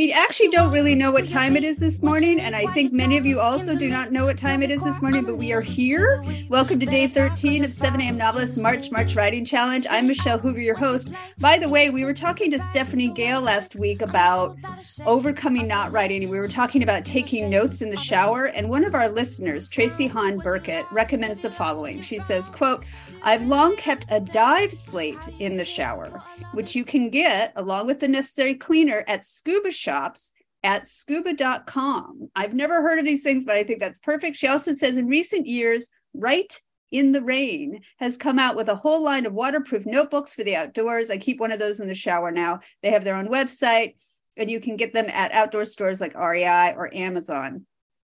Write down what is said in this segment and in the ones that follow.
We actually don't really know what time it is this morning, and I think many of you also do not know what time it is this morning, but we are here. Welcome to day 13 of 7 a.m. Novelist March March Writing Challenge. I'm Michelle Hoover, your host. By the way, we were talking to Stephanie Gale last week about overcoming not writing. We were talking about taking notes in the shower, and one of our listeners, Tracy Hahn Burkett, recommends the following. She says, quote, I've long kept a dive slate in the shower, which you can get along with the necessary cleaner at Scuba shops at scuba.com. I've never heard of these things, but I think that's perfect. She also says in recent years, Rite in the Rain has come out with a whole line of waterproof notebooks for the outdoors. I keep one of those in the shower now. They have their own website, and you can get them at outdoor stores like REI or Amazon.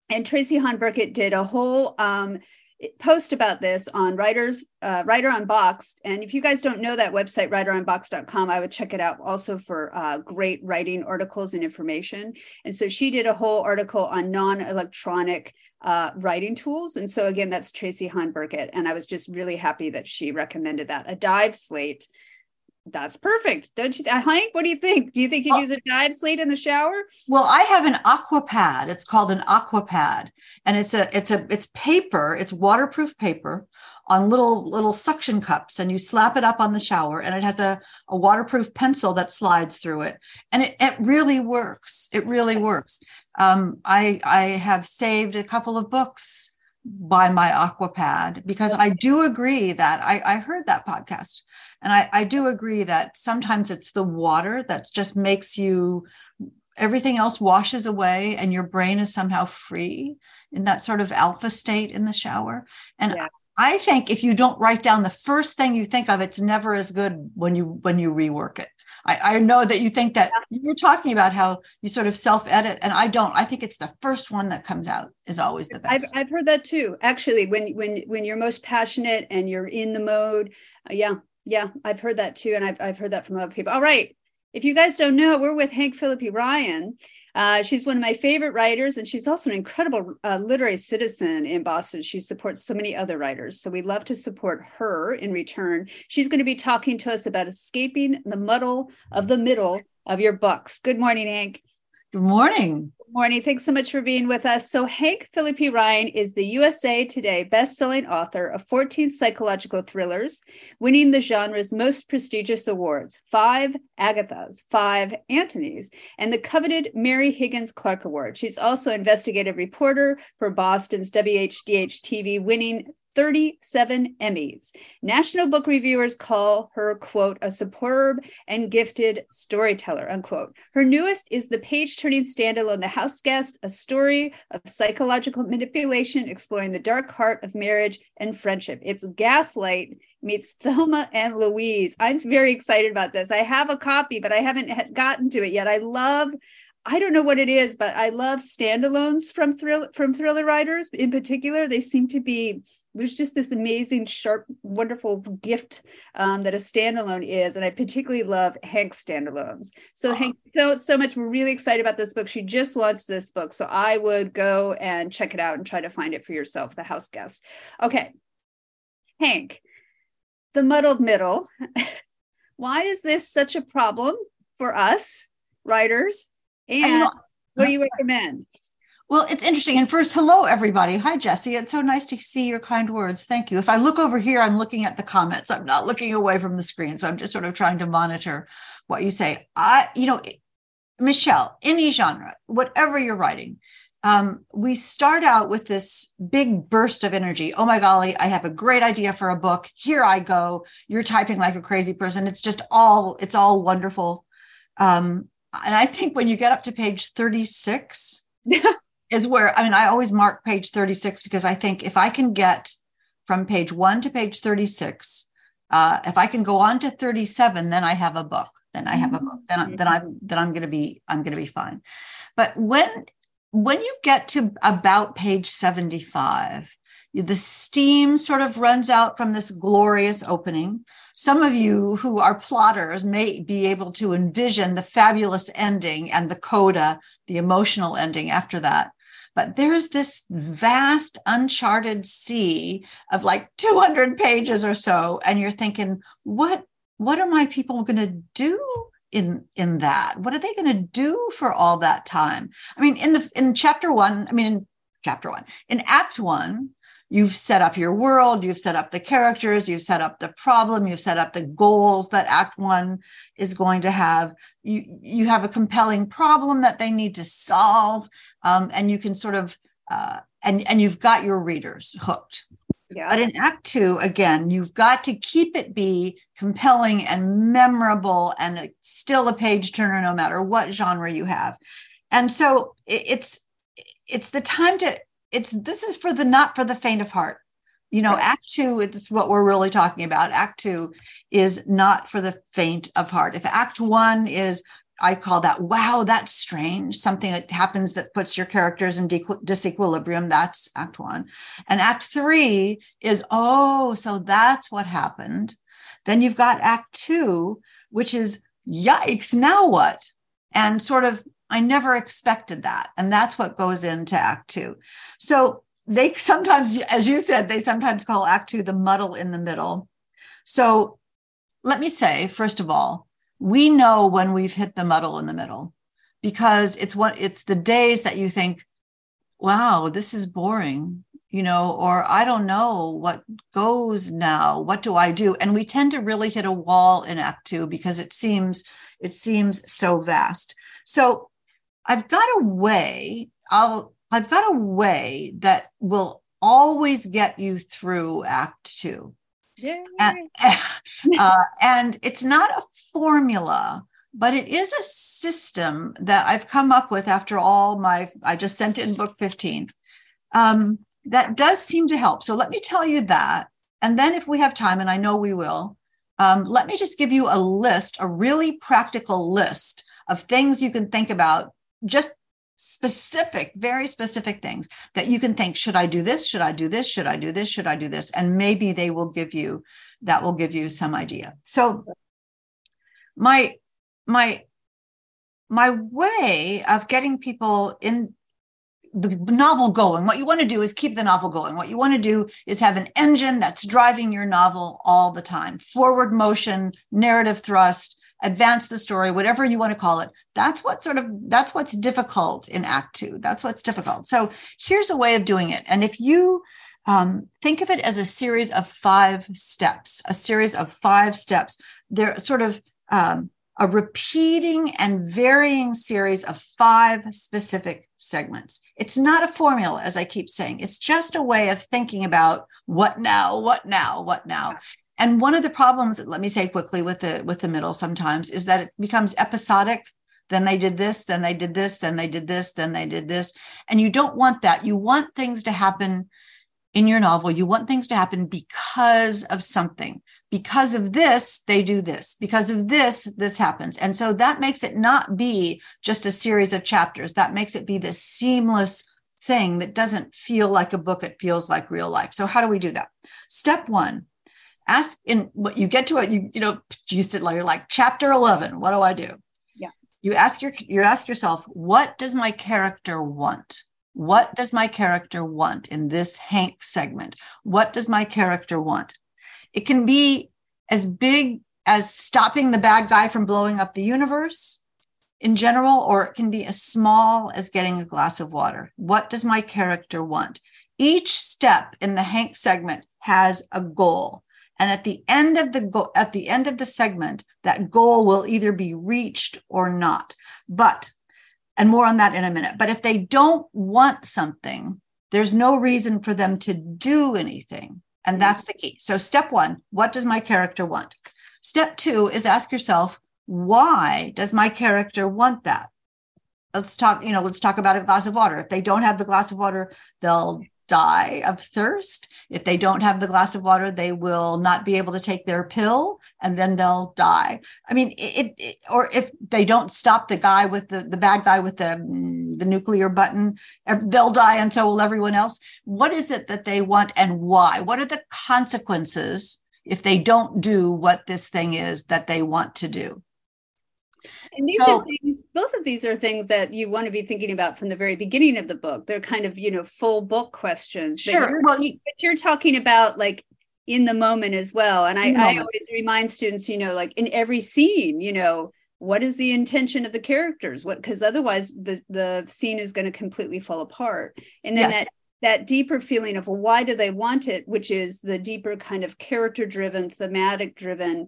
And Tracy Hahn Burkett did a whole um, post about this on writers uh, writer unboxed. And if you guys don't know that website writerunboxed.com i would check it out also for uh, great writing articles and information. And so she did a whole article on non-electronic uh, writing tools. And so again that's tracy hahn burkett. And i was just really happy that she recommended that. A dive slate that's perfect, don't you? Hank, what do you think? Do you think you use a dive slate in the shower? Well, I have an aqua pad. It's called an aqua pad, and it's a it's a it's paper. It's waterproof paper on little little suction cups, and you slap it up on the shower, and it has a a waterproof pencil that slides through it, and it it really works. It really works. Um, I I have saved a couple of books by my aqua pad because I do agree that I, I heard that podcast and I, I do agree that sometimes it's the water that just makes you everything else washes away and your brain is somehow free in that sort of alpha state in the shower. And yeah. I think if you don't write down the first thing you think of, it's never as good when you when you rework it. I, I know that you think that you were talking about how you sort of self-edit, and I don't. I think it's the first one that comes out is always the best. I've, I've heard that too. Actually, when when when you're most passionate and you're in the mode, uh, yeah, yeah, I've heard that too. And I've, I've heard that from other people. All right. If you guys don't know, we're with Hank Phillippi Ryan. Uh, she's one of my favorite writers, and she's also an incredible uh, literary citizen in Boston. She supports so many other writers. So we love to support her in return. She's going to be talking to us about escaping the muddle of the middle of your books. Good morning, Hank. Good morning morning. Thanks so much for being with us. So, Hank Phillippi Ryan is the USA Today best-selling author of 14 psychological thrillers, winning the genre's most prestigious awards: five Agathas, five Anthonys, and the coveted Mary Higgins Clark Award. She's also investigative reporter for Boston's WHDH TV, winning 37 Emmys. National book reviewers call her, quote, a superb and gifted storyteller, unquote. Her newest is the page turning standalone, The House Guest, a story of psychological manipulation exploring the dark heart of marriage and friendship. It's Gaslight meets Thelma and Louise. I'm very excited about this. I have a copy, but I haven't gotten to it yet. I love I don't know what it is, but I love standalones from thrill from thriller writers in particular. They seem to be there's just this amazing, sharp, wonderful gift um, that a standalone is, and I particularly love Hank's standalones. So Hank, so so much. We're really excited about this book. She just launched this book, so I would go and check it out and try to find it for yourself. The House Guest. Okay, Hank, the muddled middle. Why is this such a problem for us writers? And what do you recommend? Well, it's interesting. And first, hello, everybody. Hi, Jesse. It's so nice to see your kind words. Thank you. If I look over here, I'm looking at the comments. I'm not looking away from the screen. So I'm just sort of trying to monitor what you say. I, you know, Michelle, any genre, whatever you're writing, um, we start out with this big burst of energy. Oh my golly, I have a great idea for a book. Here I go. You're typing like a crazy person. It's just all, it's all wonderful. Um, and I think when you get up to page 36, is where I mean, I always mark page 36 because I think if I can get from page one to page 36, uh, if I can go on to 37, then I have a book. Then I have a book. Then, I, then I'm then I'm gonna be I'm gonna be fine. But when when you get to about page 75, the steam sort of runs out from this glorious opening. Some of you who are plotters may be able to envision the fabulous ending and the coda, the emotional ending after that. But there's this vast, uncharted sea of like 200 pages or so. And you're thinking, what, what are my people going to do in in that what are they going to do for all that time i mean in the in chapter one i mean in chapter one in act one you've set up your world you've set up the characters you've set up the problem you've set up the goals that act one is going to have you you have a compelling problem that they need to solve um, and you can sort of uh, and and you've got your readers hooked yeah. But in Act Two, again, you've got to keep it be compelling and memorable and still a page turner no matter what genre you have. And so it's it's the time to it's this is for the not for the faint of heart. You know, right. Act Two is what we're really talking about. Act Two is not for the faint of heart. If Act One is I call that, wow, that's strange. Something that happens that puts your characters in disequilibrium. That's act one. And act three is, oh, so that's what happened. Then you've got act two, which is, yikes, now what? And sort of, I never expected that. And that's what goes into act two. So they sometimes, as you said, they sometimes call act two the muddle in the middle. So let me say, first of all, we know when we've hit the muddle in the middle because it's what it's the days that you think wow this is boring you know or i don't know what goes now what do i do and we tend to really hit a wall in act 2 because it seems it seems so vast so i've got a way i'll i've got a way that will always get you through act 2 and, uh, and it's not a formula, but it is a system that I've come up with after all my, I just sent it in book 15. Um, that does seem to help. So let me tell you that. And then if we have time, and I know we will, um, let me just give you a list, a really practical list of things you can think about just specific, very specific things that you can think, should I do this? Should I do this? Should I do this? Should I do this? And maybe they will give you, that will give you some idea. So my, my, my way of getting people in the novel going, what you want to do is keep the novel going. What you want to do is have an engine that's driving your novel all the time, forward motion, narrative thrust, advance the story whatever you want to call it that's what sort of that's what's difficult in act two that's what's difficult so here's a way of doing it and if you um, think of it as a series of five steps a series of five steps they're sort of um, a repeating and varying series of five specific segments. It's not a formula, as I keep saying. It's just a way of thinking about what now, what now, what now. And one of the problems, let me say quickly with the with the middle sometimes is that it becomes episodic. Then they did this, then they did this, then they did this, then they did this. And you don't want that. You want things to happen in your novel. You want things to happen because of something. Because of this, they do this. Because of this, this happens. And so that makes it not be just a series of chapters. That makes it be this seamless thing that doesn't feel like a book. It feels like real life. So how do we do that? Step one, ask in what you get to it you you know you sit like you're like chapter 11 what do i do? Yeah. You ask your you ask yourself what does my character want? What does my character want in this hank segment? What does my character want? It can be as big as stopping the bad guy from blowing up the universe in general or it can be as small as getting a glass of water. What does my character want? Each step in the hank segment has a goal and at the end of the go- at the end of the segment, that goal will either be reached or not. But and more on that in a minute. But if they don't want something, there's no reason for them to do anything. And mm-hmm. that's the key. So step 1, what does my character want? Step 2 is ask yourself, why does my character want that? Let's talk, you know, let's talk about a glass of water. If they don't have the glass of water, they'll die of thirst. If they don't have the glass of water, they will not be able to take their pill and then they'll die. I mean, it, it or if they don't stop the guy with the, the bad guy with the, mm, the nuclear button, they'll die and so will everyone else. What is it that they want and why? What are the consequences if they don't do what this thing is that they want to do? And these so, are things, both of these are things that you want to be thinking about from the very beginning of the book. They're kind of, you know, full book questions. Sure. You're, well, you, but you're talking about like in the moment as well. And I, I always remind students, you know, like in every scene, you know, what is the intention of the characters what because otherwise the the scene is going to completely fall apart and then yes. that that deeper feeling of why do they want it which is the deeper kind of character driven thematic driven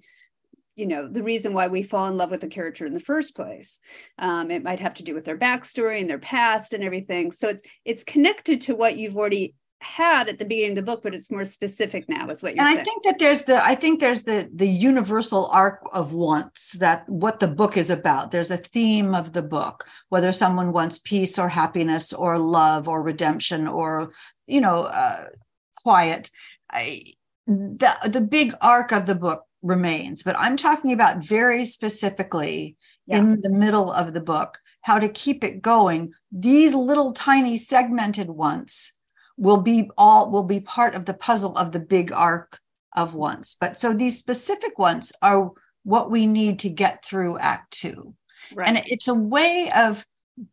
you know the reason why we fall in love with the character in the first place. Um, it might have to do with their backstory and their past and everything. So it's it's connected to what you've already had at the beginning of the book but it's more specific now is what you're saying. and saying. i think that there's the i think there's the the universal arc of wants that what the book is about. There's a theme of the book whether someone wants peace or happiness or love or redemption or you know uh, quiet. I, the the big arc of the book remains. But I'm talking about very specifically yeah. in the middle of the book how to keep it going. These little tiny segmented ones will be all will be part of the puzzle of the big arc of ones. But so these specific ones are what we need to get through act 2. Right. And it's a way of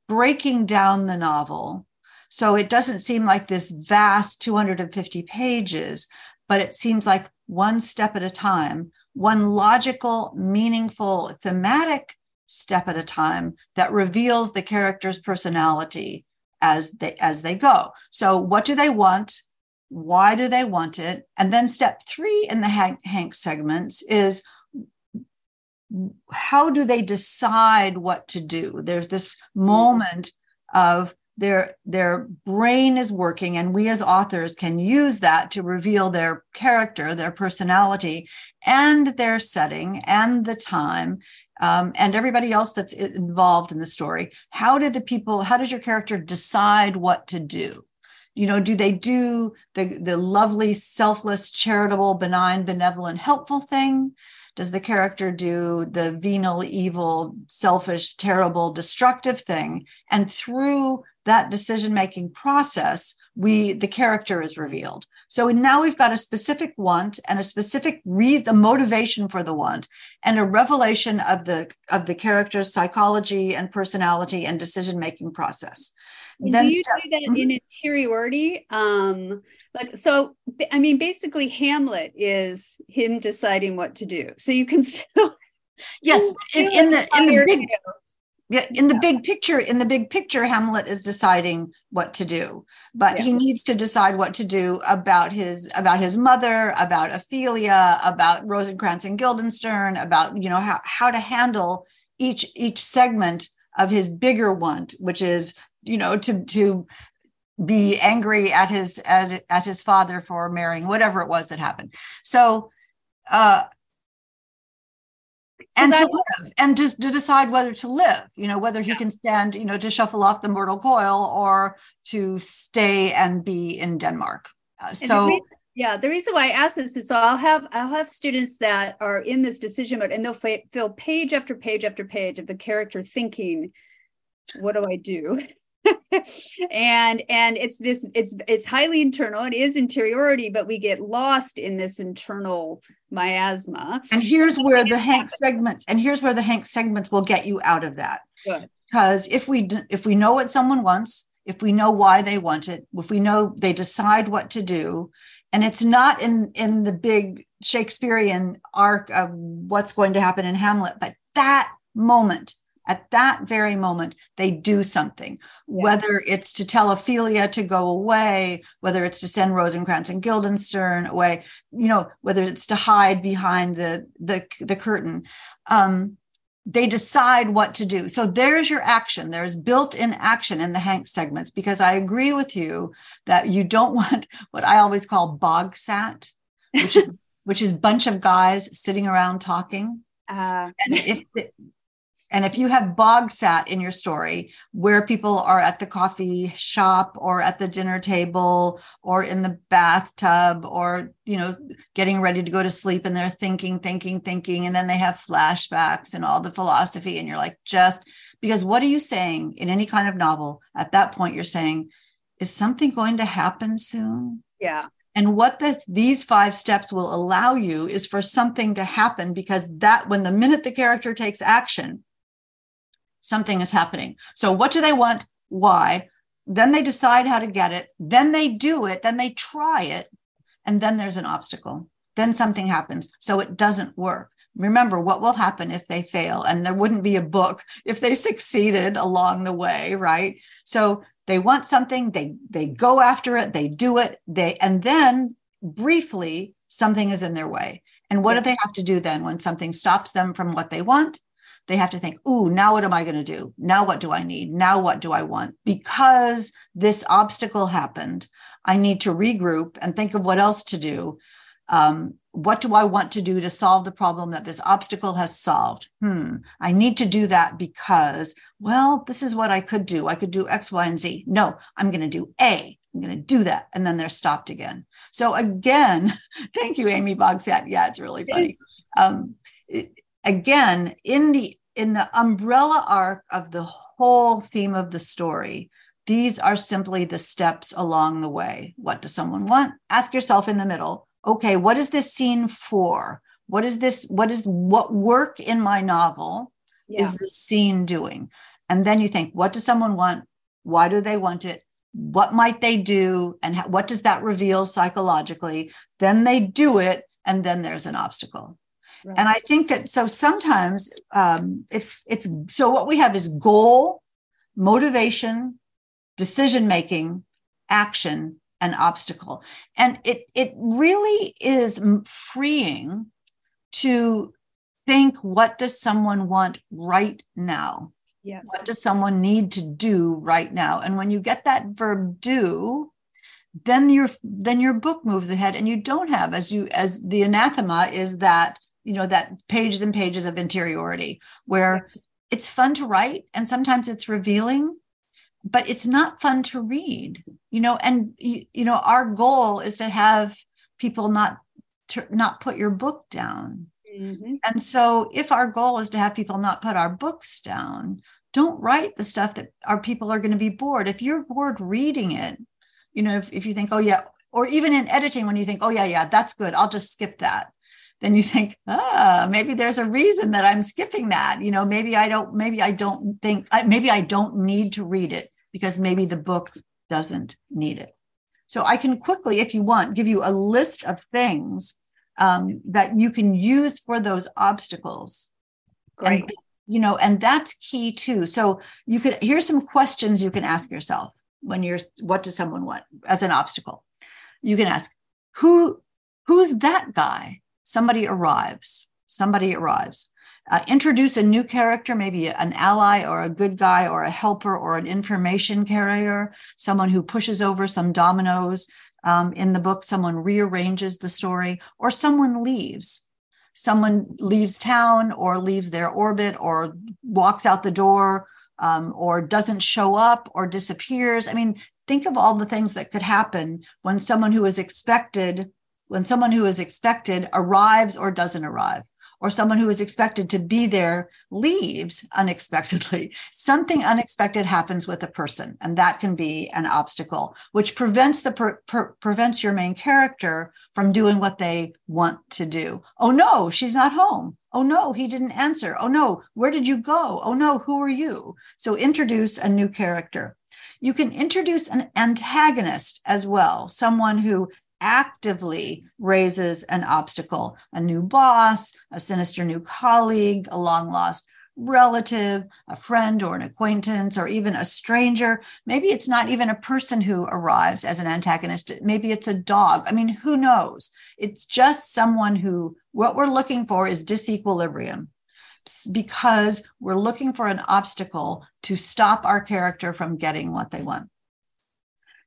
breaking down the novel so it doesn't seem like this vast 250 pages, but it seems like one step at a time one logical, meaningful, thematic step at a time that reveals the character's personality as they as they go. So what do they want? Why do they want it? And then step 3 in the Hank, Hank segments is how do they decide what to do? There's this moment of their their brain is working and we as authors can use that to reveal their character their personality and their setting and the time um, and everybody else that's involved in the story. How did the people how does your character decide what to do? You know do they do the the lovely selfless charitable benign benevolent helpful thing? Does the character do the venal evil selfish terrible destructive thing? And through that decision making process we the character is revealed. So now we've got a specific want and a specific reason the motivation for the want and a revelation of the of the character's psychology and personality and decision making process. And then do you step, do that mm-hmm. in interiority? Um like so i mean basically hamlet is him deciding what to do. So you can feel yes in, in the in the big yeah in the big picture in the big picture hamlet is deciding what to do but yeah. he needs to decide what to do about his about his mother about ophelia about rosencrantz and guildenstern about you know how, how to handle each each segment of his bigger want which is you know to to be angry at his at, at his father for marrying whatever it was that happened so uh and to live and to, to decide whether to live you know whether he yeah. can stand you know to shuffle off the mortal coil or to stay and be in denmark. Uh, so the reason, yeah the reason why i ask this is so i'll have i'll have students that are in this decision mode and they'll f- fill page after page after page of the character thinking what do i do and and it's this it's it's highly internal it is interiority but we get lost in this internal miasma. And here's where the hank segments and here's where the hank segments will get you out of that. Good. because if we if we know what someone wants if we know why they want it if we know they decide what to do and it's not in in the big shakespearean arc of what's going to happen in hamlet but that moment at that very moment they do something yeah. whether it's to tell ophelia to go away whether it's to send rosencrantz and guildenstern away you know whether it's to hide behind the the, the curtain um, they decide what to do. So there's your action. There's built-in action in the hank segments because i agree with you that you don't want what i always call bogsat which which is bunch of guys sitting around talking. Uh, and if and if you have bog sat in your story, where people are at the coffee shop or at the dinner table or in the bathtub or, you know, getting ready to go to sleep and they're thinking, thinking, thinking, and then they have flashbacks and all the philosophy. And you're like, just because what are you saying in any kind of novel? At that point, you're saying, is something going to happen soon? Yeah. And what the, these five steps will allow you is for something to happen because that when the minute the character takes action, something is happening. So, what do they want? Why? Then they decide how to get it. Then they do it. Then they try it. And then there's an obstacle. Then something happens. So, it doesn't work. remember what will happen if they fail and there wouldn't be a book if they succeeded along the way right so they want something they they go after it they do it they and then briefly something is in their way and what do they have to do then when something stops them from what they want they have to think ooh now what am i going to do now what do i need now what do i want because this obstacle happened i need to regroup and think of what else to do um, what do I want to do to solve the problem that this obstacle has solved? Hmm, I need to do that because, well, this is what I could do. I could do X, Y, and Z. No, I'm going to do A. I'm going to do that. And then they're stopped again. So again, thank you, Amy Bogsat. Yeah, it's really funny. Um, it, again, in the in the umbrella arc of the whole theme of the story, these are simply the steps along the way. What does someone want? Ask yourself in the middle okay, what is this scene for? What is this? What is what work in my novel yeah. is this scene doing? And then you think, what does someone want? Why do they want it? What might they do? And how, what does that reveal psychologically? Then they do it, and then there's an obstacle. Right. And I think that so sometimes um, it's it's so what we have is goal, motivation, decision making, action, and obstacle. And it it really is freeing to think what does someone want right now? Yes. What does someone need to do right now? And when you get that verb do then your then your book moves ahead and you don't have as you as the anathema is that you know that pages and pages of interiority where it's fun to write and sometimes it's revealing but it's not fun to read you know and you, you know our goal is to have people not to not put your book down. Mm-hmm. and so if our goal is to have people not put our books down don't write the stuff that our people are going to be bored. If you're bored reading it you know if, if you think oh yeah or even in editing when you think oh yeah yeah that's good i'll just skip that then you think ah maybe there's a reason that i'm skipping that. You know maybe i don't maybe i don't think maybe i don't need to read it because maybe the book doesn't need it. So i can quickly if you want give you a list of things um, that you can use for those obstacles. Great. and you know and that's key too. So you could here's some questions you can ask yourself when you're what does someone want as an obstacle? You can ask who who's that guy somebody arrives somebody arrives. Uh, introduce a new character maybe an ally or a good guy or a helper or an information carrier someone who pushes over some dominoes um, in the book someone rearranges the story or someone leaves. Someone leaves town or leaves their orbit or walks out the door um, or doesn't show up or disappears. I mean think of all the things that could happen when someone who is expected when someone who is expected arrives or doesn't arrive, or someone who is expected to be there leaves unexpectedly. Something unexpected happens with a person, and that can be an obstacle, which prevents the per, per, prevents your main character from doing what they want to do. Oh no, she's not home. Oh no, he didn't answer. Oh no, where did you go? Oh no, who are you? So introduce a new character. You can introduce an antagonist as well, someone who actively raises an obstacle a new boss, a sinister new colleague, a long lost relative, a friend or an acquaintance, or even a stranger. Maybe it's not even a person who arrives as an antagonist. Maybe it's a dog. I mean, who knows? It's just someone who, what we're looking for is disequilibrium because we're looking for an obstacle to stop our character from getting what they want.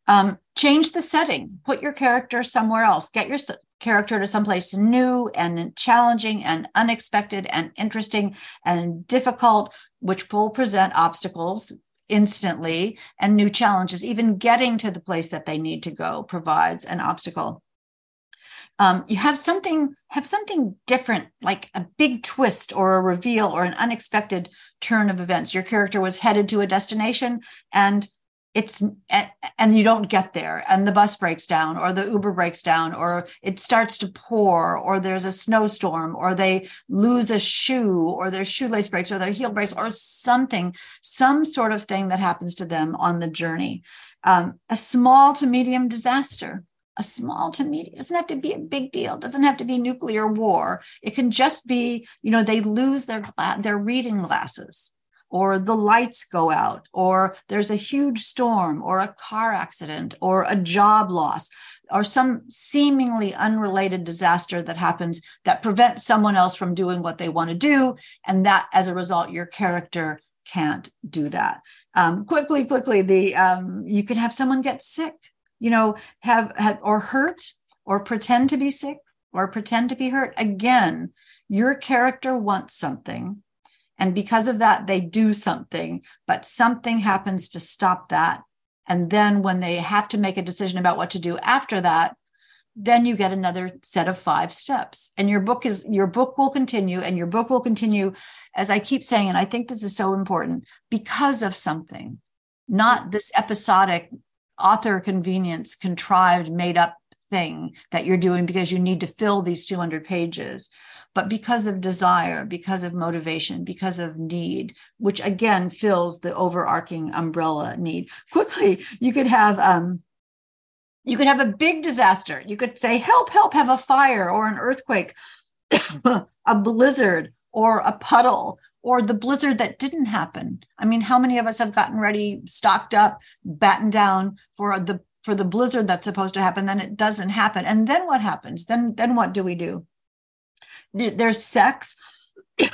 Um, change the setting, put your character somewhere else, get your character to someplace new and challenging and unexpected and interesting and difficult, which will present obstacles instantly and new challenges. Even getting to the place that they need to go provides an obstacle. Um, you have something have something different like a big twist or a reveal or an unexpected turn of events your character was headed to a destination and it's and you don't get there and the bus breaks down or the uber breaks down or it starts to pour or there's a snowstorm or they lose a shoe or their shoelace breaks or their heel breaks or something some sort of thing that happens to them on the journey um, a small to medium disaster a small to medium, doesn't have to be a big deal. It doesn't have to be nuclear war. It can just be, you know, they lose their, their reading glasses or the lights go out, or there's a huge storm, or a car accident, or a job loss, or some seemingly unrelated disaster that happens that prevents someone else from doing what they want to do. And that, as a result, your character can't do that. Um, quickly, quickly, the um, you could have someone get sick, you know, have, have or hurt, or pretend to be sick, or pretend to be hurt. Again, your character wants something and because of that, they do something, but something happens to stop that. And then when they have to make a decision about what to do after that, then you get another set of five steps. And your book is your book will continue, and your book will continue, as I keep saying, and I think this is so important, because of something, not this episodic author convenience, contrived, made up thing that you're doing because you need to fill these 200 pages but because of desire, because of motivation, because of need, which again fills the overarching umbrella need. Quickly, you could have um, you could have a big disaster. You could say, "Help! Help! Have a fire or an earthquake, a blizzard or a puddle." Or the blizzard that didn't happen. I mean, how many of us have gotten ready, stocked up, battened down for the for the blizzard that's supposed to happen then it doesn't happen and then what happens then then what do we do there's sex.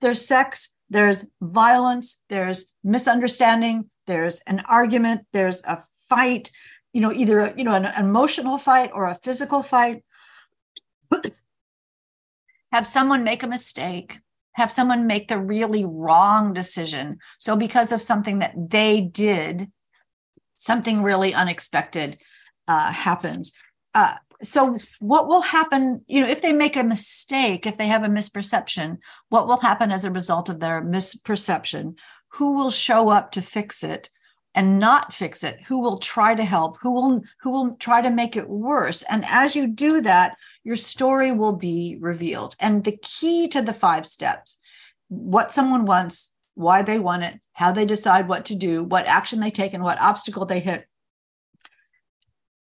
There's sex there's violence there's misunderstanding there's an argument there's a fight you know either a, you know an, emotional fight or a physical fight. Have someone make a mistake have someone make the really wrong decision. So because of something that they did something really unexpected uh, happens. Uh, so what will happen you know if they make a mistake if they have a misperception what will happen as a result of their misperception? Who will show up to fix it and not fix it? Who will try to help? Who will who will try to make it worse? And as you do that your story will be revealed. And the key to the five steps what someone wants why they want it how they decide what to do what action they take and what obstacle they hit.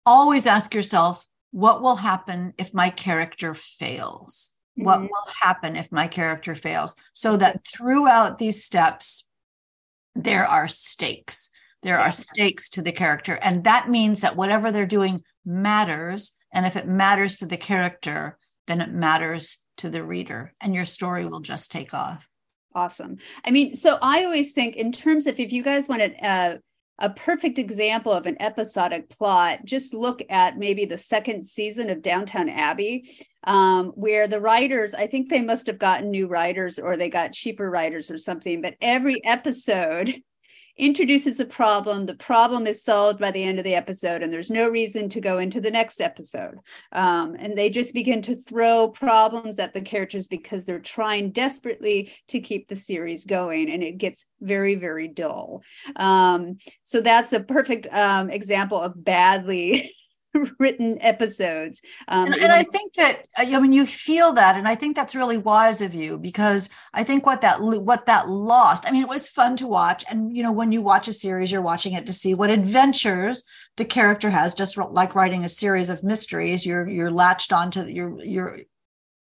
Always ask yourself what will happen if my character fails? Mm-hmm. What will happen if my character fails? So that throughout these steps, there are stakes. There yeah. are stakes to the character. And that means that whatever they're doing matters. And if it matters to the character, then it matters to the reader, and your story will just take off. Awesome. I mean, so I always think in terms of if you guys want to uh, a perfect example of an episodic plot, just look at maybe the second season of Downton Abbey, um, where the writers, I think they must have gotten new writers or they got cheaper writers or something, but every episode introduces a problem. The problem is solved by the end of the episode, and there's no reason to go into the next episode. Um, and they just begin to throw problems at the characters because they're trying desperately to keep the series going, and it gets very, very dull. Um, so that's a perfect um, example of badly written episodes. Um, and, and I think that I mean you feel that, and I think that's really wise of you because I think what that what that lost. I mean, it was fun to watch, and you know when you watch a series, you're watching it to see what adventures the character has. Just like writing a series of mysteries, you're you're latched onto you're you're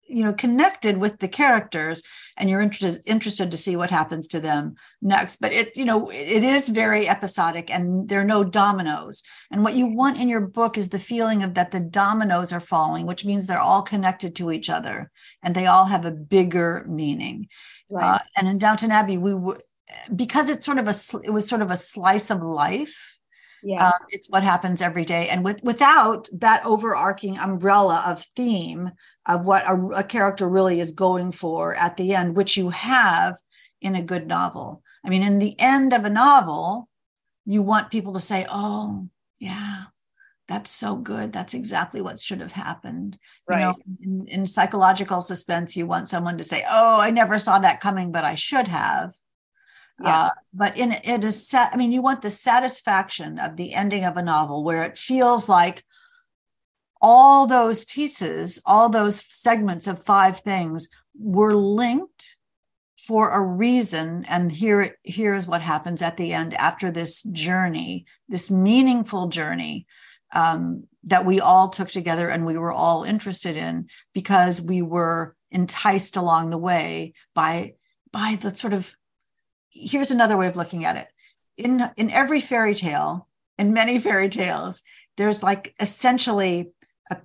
you know connected with the characters and you're interested interested to see what happens to them next but it you know it is very episodic and there are no dominoes and what you want in your book is the feeling of that the dominoes are falling which means they're all connected to each other and they all have a bigger meaning right. uh, and in downton abbey we were because it's sort of a it was sort of a slice of life yeah. Uh, it's what happens every day and with without that overarching umbrella of theme of what a, a character really is going for at the end, which you have in a good novel. I mean, in the end of a novel, you want people to say, oh, yeah, that's so good. That's exactly what should have happened. Right. You know, in, in, psychological suspense, you want someone to say, "Oh, I never saw that coming, but I should have." Yeah. Uh, but in it is set. I mean, you want the satisfaction of the ending of a novel where it feels like all those pieces, all those segments of five things were linked for a reason. And here, here's what happens at the end after this journey, this meaningful journey. Um, that we all took together and we were all interested in because we were enticed along the way by by the sort of here's another way of looking at it in in every fairy tale in many fairy tales there's like essentially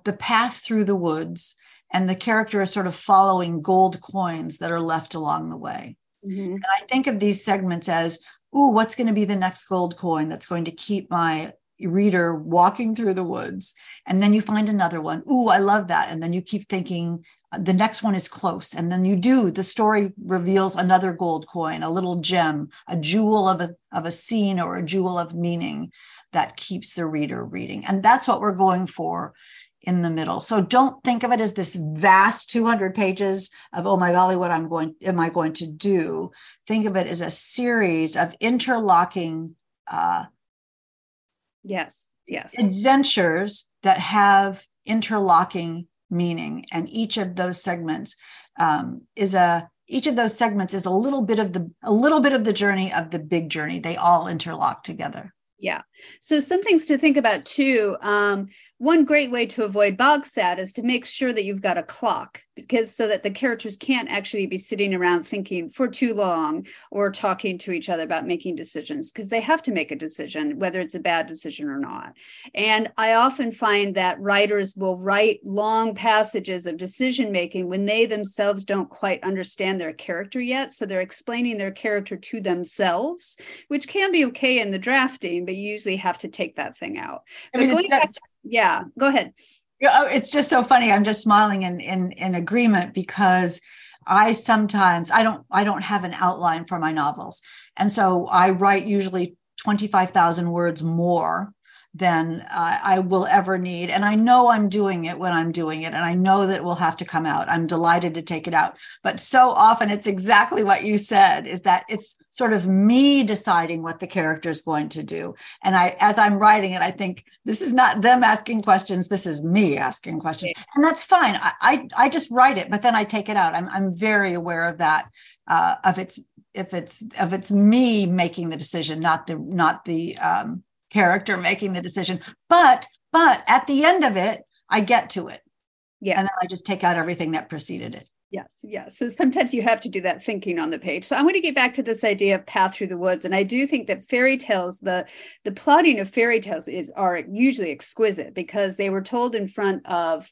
the path through the woods and the character is sort of following gold coins that are left along the way. Mm-hmm. and i think of these segments as ooh what's going to be the next gold coin that's going to keep my reader walking through the woods? And then you find another one ooh i love that. And then you keep thinking uh, the next one is close. And then you do the story reveals another gold coin a little gem a jewel of a of a scene or a jewel of meaning that keeps the reader reading. And that's what we're going for in the middle so don't think of it as this vast 200 pages of oh my golly what i'm going am i going to do think of it as a series of interlocking uh, Yes, yes. Adventures that have interlocking meaning, and each of those segments um, is a each of those segments is a little bit of the a little bit of the journey of the big journey. They all interlock together. Yeah. So some things to think about too. Um, one great way to avoid Bogsat is to make sure that you've got a clock because so that the characters can't actually be sitting around thinking for too long or talking to each other about making decisions because they have to make a decision whether it's a bad decision or not. And i often find that writers will write long passages of decision making when they themselves don't quite understand their character yet. So they're explaining their character to themselves which can be okay in the drafting but you usually have to take that thing out. I mean, but going back to, yeah go ahead Oh, it's just so funny. I'm just smiling in in in agreement because I sometimes I don't I don't have an outline for my novels, and so I write usually twenty five thousand words more than uh, I will ever need. And I know I'm doing it when I'm doing it. And I know that will have to come out. I'm delighted to take it out. But so often it's exactly what you said is that it's sort of me deciding what the character is going to do. And I, as I'm writing it, I think this is not them asking questions. This is me asking questions. And that's fine. I, I, I just write it, but then I take it out. I'm, I'm very aware of that, uh, of its, if it's, of it's me making the decision, not the, not the, um, character making the decision. But but at the end of it, I get to it. Yeah. And then I just take out everything that preceded it. Yes, yes. So sometimes you have to do that thinking on the page. So I want to get back to this idea of path through the woods, and I do think that fairy tales, the the plotting of fairy tales is are usually exquisite because they were told in front of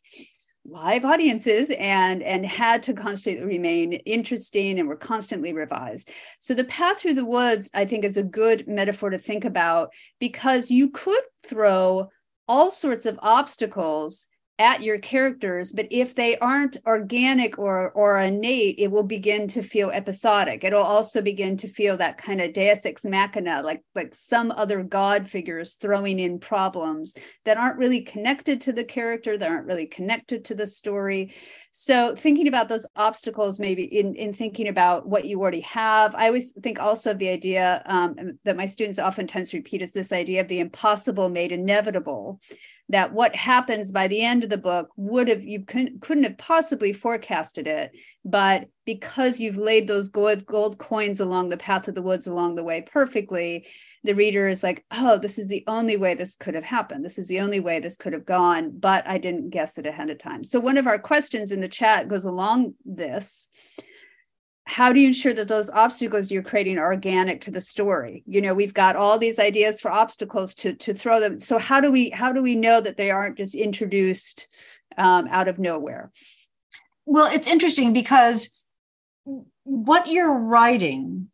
live audiences and and had to constantly remain interesting and were constantly revised. So the path through the woods i think is a good metaphor to think about because you could throw all sorts of obstacles at your characters but if they aren't organic or or innate it will begin to feel episodic. It'll also begin to feel that kind of deus ex machina like like some other god figures throwing in problems that aren't really connected to the character that aren't really connected to the story. So thinking about those obstacles maybe in in thinking about what you already have i always think also of the idea um, that my students oftentimes repeat is this idea of the impossible made inevitable that what happens by the end of the book would have you couldn't, couldn't have possibly forecasted it. But because you've laid those gold, gold coins along the path of the woods along the way perfectly the reader is like oh this is the only way this could have happened. This is the only way this could have gone but i didn't guess it ahead of time. So one of our questions in the chat goes along this how do you ensure that those obstacles you're creating are organic to the story? You know we've got all these ideas for obstacles to to throw them. So how do we how do we know that they aren't just introduced um, out of nowhere? Well it's interesting because what you're writing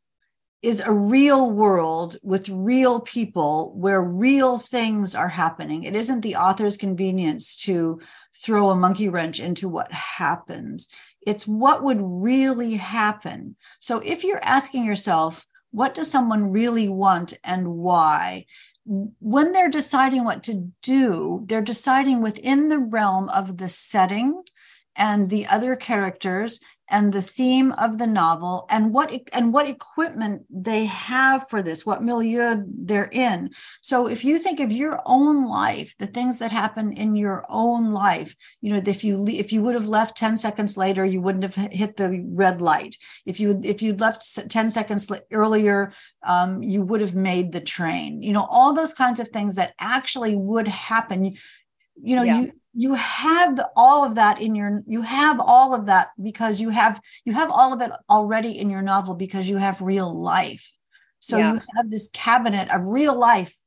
is a real world with real people where real things are happening. It isn't the author's convenience to throw a monkey wrench into what happens it's what would really happen. So if you're asking yourself, what does someone really want and why? When they're deciding what to do, they're deciding within the realm of the setting and the other characters and the theme of the novel and what and what equipment they have for this what milieu they're in. So if you think of your own life the things that happen in your own life you know if you if you would have left 10 seconds later you wouldn't have hit the red light. If you if you'd left 10 seconds earlier um, you would have made the train. You know all those kinds of things that actually would happen. You know yeah. you you have all of that in your you have all of that because you have you have all of it already in your novel because you have real life. So yeah. you have this cabinet of real life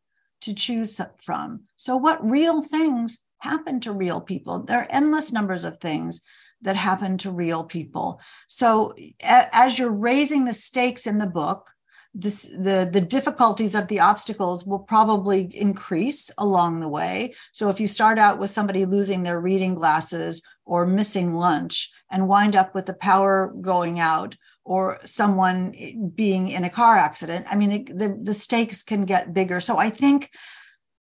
to choose from. So what real things happen to real people? There are endless numbers of things that happen to real people. So as you're raising the stakes in the book this the the difficulties of the obstacles will probably increase along the way. So if you start out with somebody losing their reading glasses or missing lunch and wind up with the power going out or someone being in a car accident i mean the, the stakes can get bigger. So i think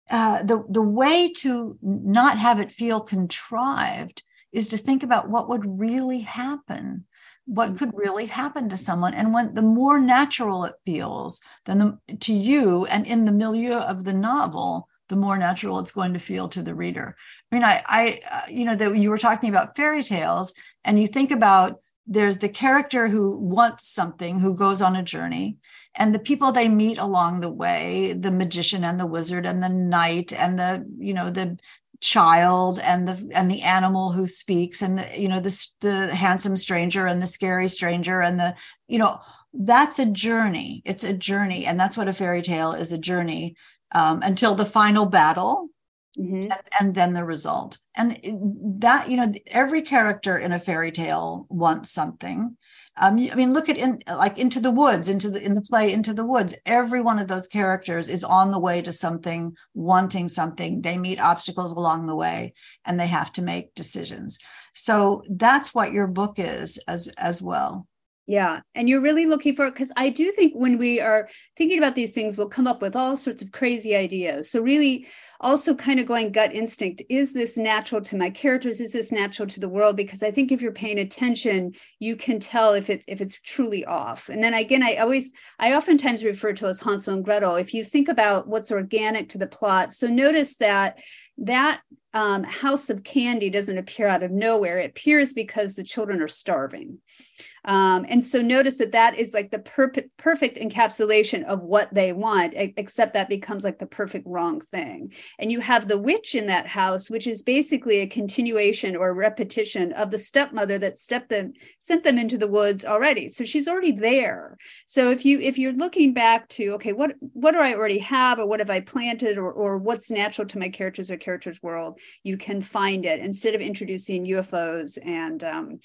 uh, the the way to not have it feel contrived is to think about what would really happen what could really happen to someone. And when the more natural it feels then the, to you and in the milieu of the novel the more natural it's going to feel to the reader. I mean i i uh, you know that you were talking about fairy tales and you think about there's the character who wants something who goes on a journey and the people they meet along the way the magician and the wizard and the knight and the you know the child and the and the animal who speaks and the you know the the handsome stranger and the scary stranger and the you know that's a journey. It's a journey. And that's what a fairy tale is a journey um, until the final battle mm-hmm. and, and then the result. And that you know every character in a fairy tale wants something um, I mean, look at in like into the woods, into the in the play Into the Woods. Every one of those characters is on the way to something, wanting something. They meet obstacles along the way, and they have to make decisions. So that's what your book is as as well. Yeah. And you're really looking for because I do think when we are thinking about these things, we'll come up with all sorts of crazy ideas. So, really, also kind of going gut instinct is this natural to my characters? Is this natural to the world? Because I think if you're paying attention, you can tell if it if it's truly off. And then again, I always I oftentimes refer to as Hansel and Gretel. If you think about what's organic to the plot, so notice that that um, house of candy doesn't appear out of nowhere. It appears because the children are starving. Um, and so notice that that is like the perfect encapsulation of what they want, except that becomes like the perfect wrong thing. And you have the witch in that house, which is basically a continuation or repetition of the stepmother that stepped them sent them into the woods already. So she's already there. So if you if you're looking back to okay, what what do I already have, or what have I planted, or or what's natural to my characters or characters world, you can find it instead of introducing UFOs and um,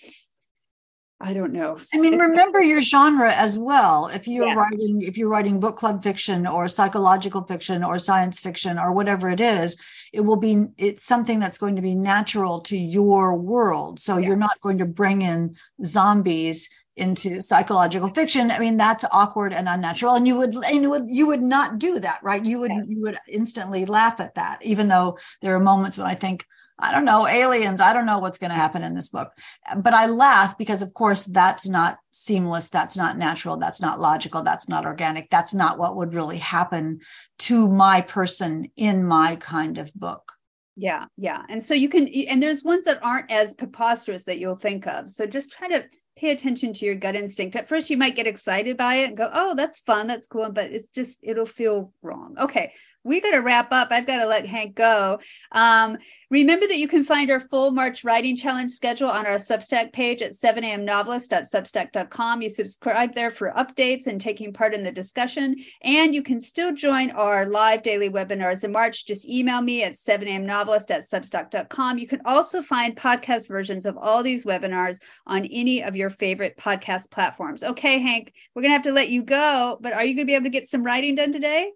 I don't know. I mean, remember your genre as well. If you're yes. writing, if you're writing book club fiction or psychological fiction or science fiction or whatever it is, it will be it's something that's going to be natural to your world. So you're not going to bring in zombies into psychological fiction. I mean, that's awkward and unnatural. And you would and you would you would not do that, right? You would yes. you would instantly laugh at that, even though there are moments when I think, I don't know, aliens. I don't know what's going to happen in this book. But I laugh because, of course, that's not seamless. That's not natural. That's not logical. That's not organic. That's not what would really happen to my person in my kind of book. Yeah, yeah. And so you can, and there's ones that aren't as preposterous that you'll think of. So just try to pay attention to your gut instinct. At first, you might get excited by it and go, oh, that's fun. That's cool. But it's just, it'll feel wrong. Okay we got to wrap up. I've got to let Hank go. Um, remember that you can find our full March Writing Challenge schedule on our Substack page at 7amnovelist.substack.com. You subscribe there for updates and taking part in the discussion. And you can still join our live daily webinars in March. Just email me at 7amnovelist at substack.com. You can also find podcast versions of all these webinars on any of your favorite podcast platforms. Okay, Hank, we're going to have to let you go, but are you going to be able to get some writing done today?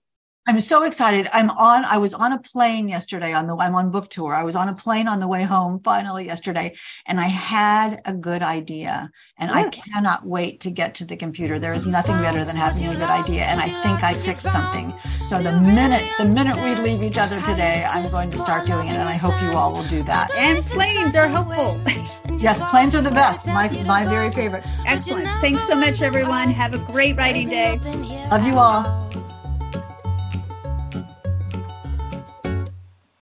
I'm so excited. I'm on, I was on a plane yesterday on the, I'm on book tour. I was on a plane on the way home finally yesterday, and I had a good idea. And I cannot wait to get to the computer. There is nothing better than having a good idea. And I think I fixed something. So the minute, the minute we leave each other today, I'm going to start doing it. And I hope you all will do that. And planes are helpful. yes, planes are the best. My, my very favorite. Excellent. Thanks so much, everyone. Have a great writing day. Love you all.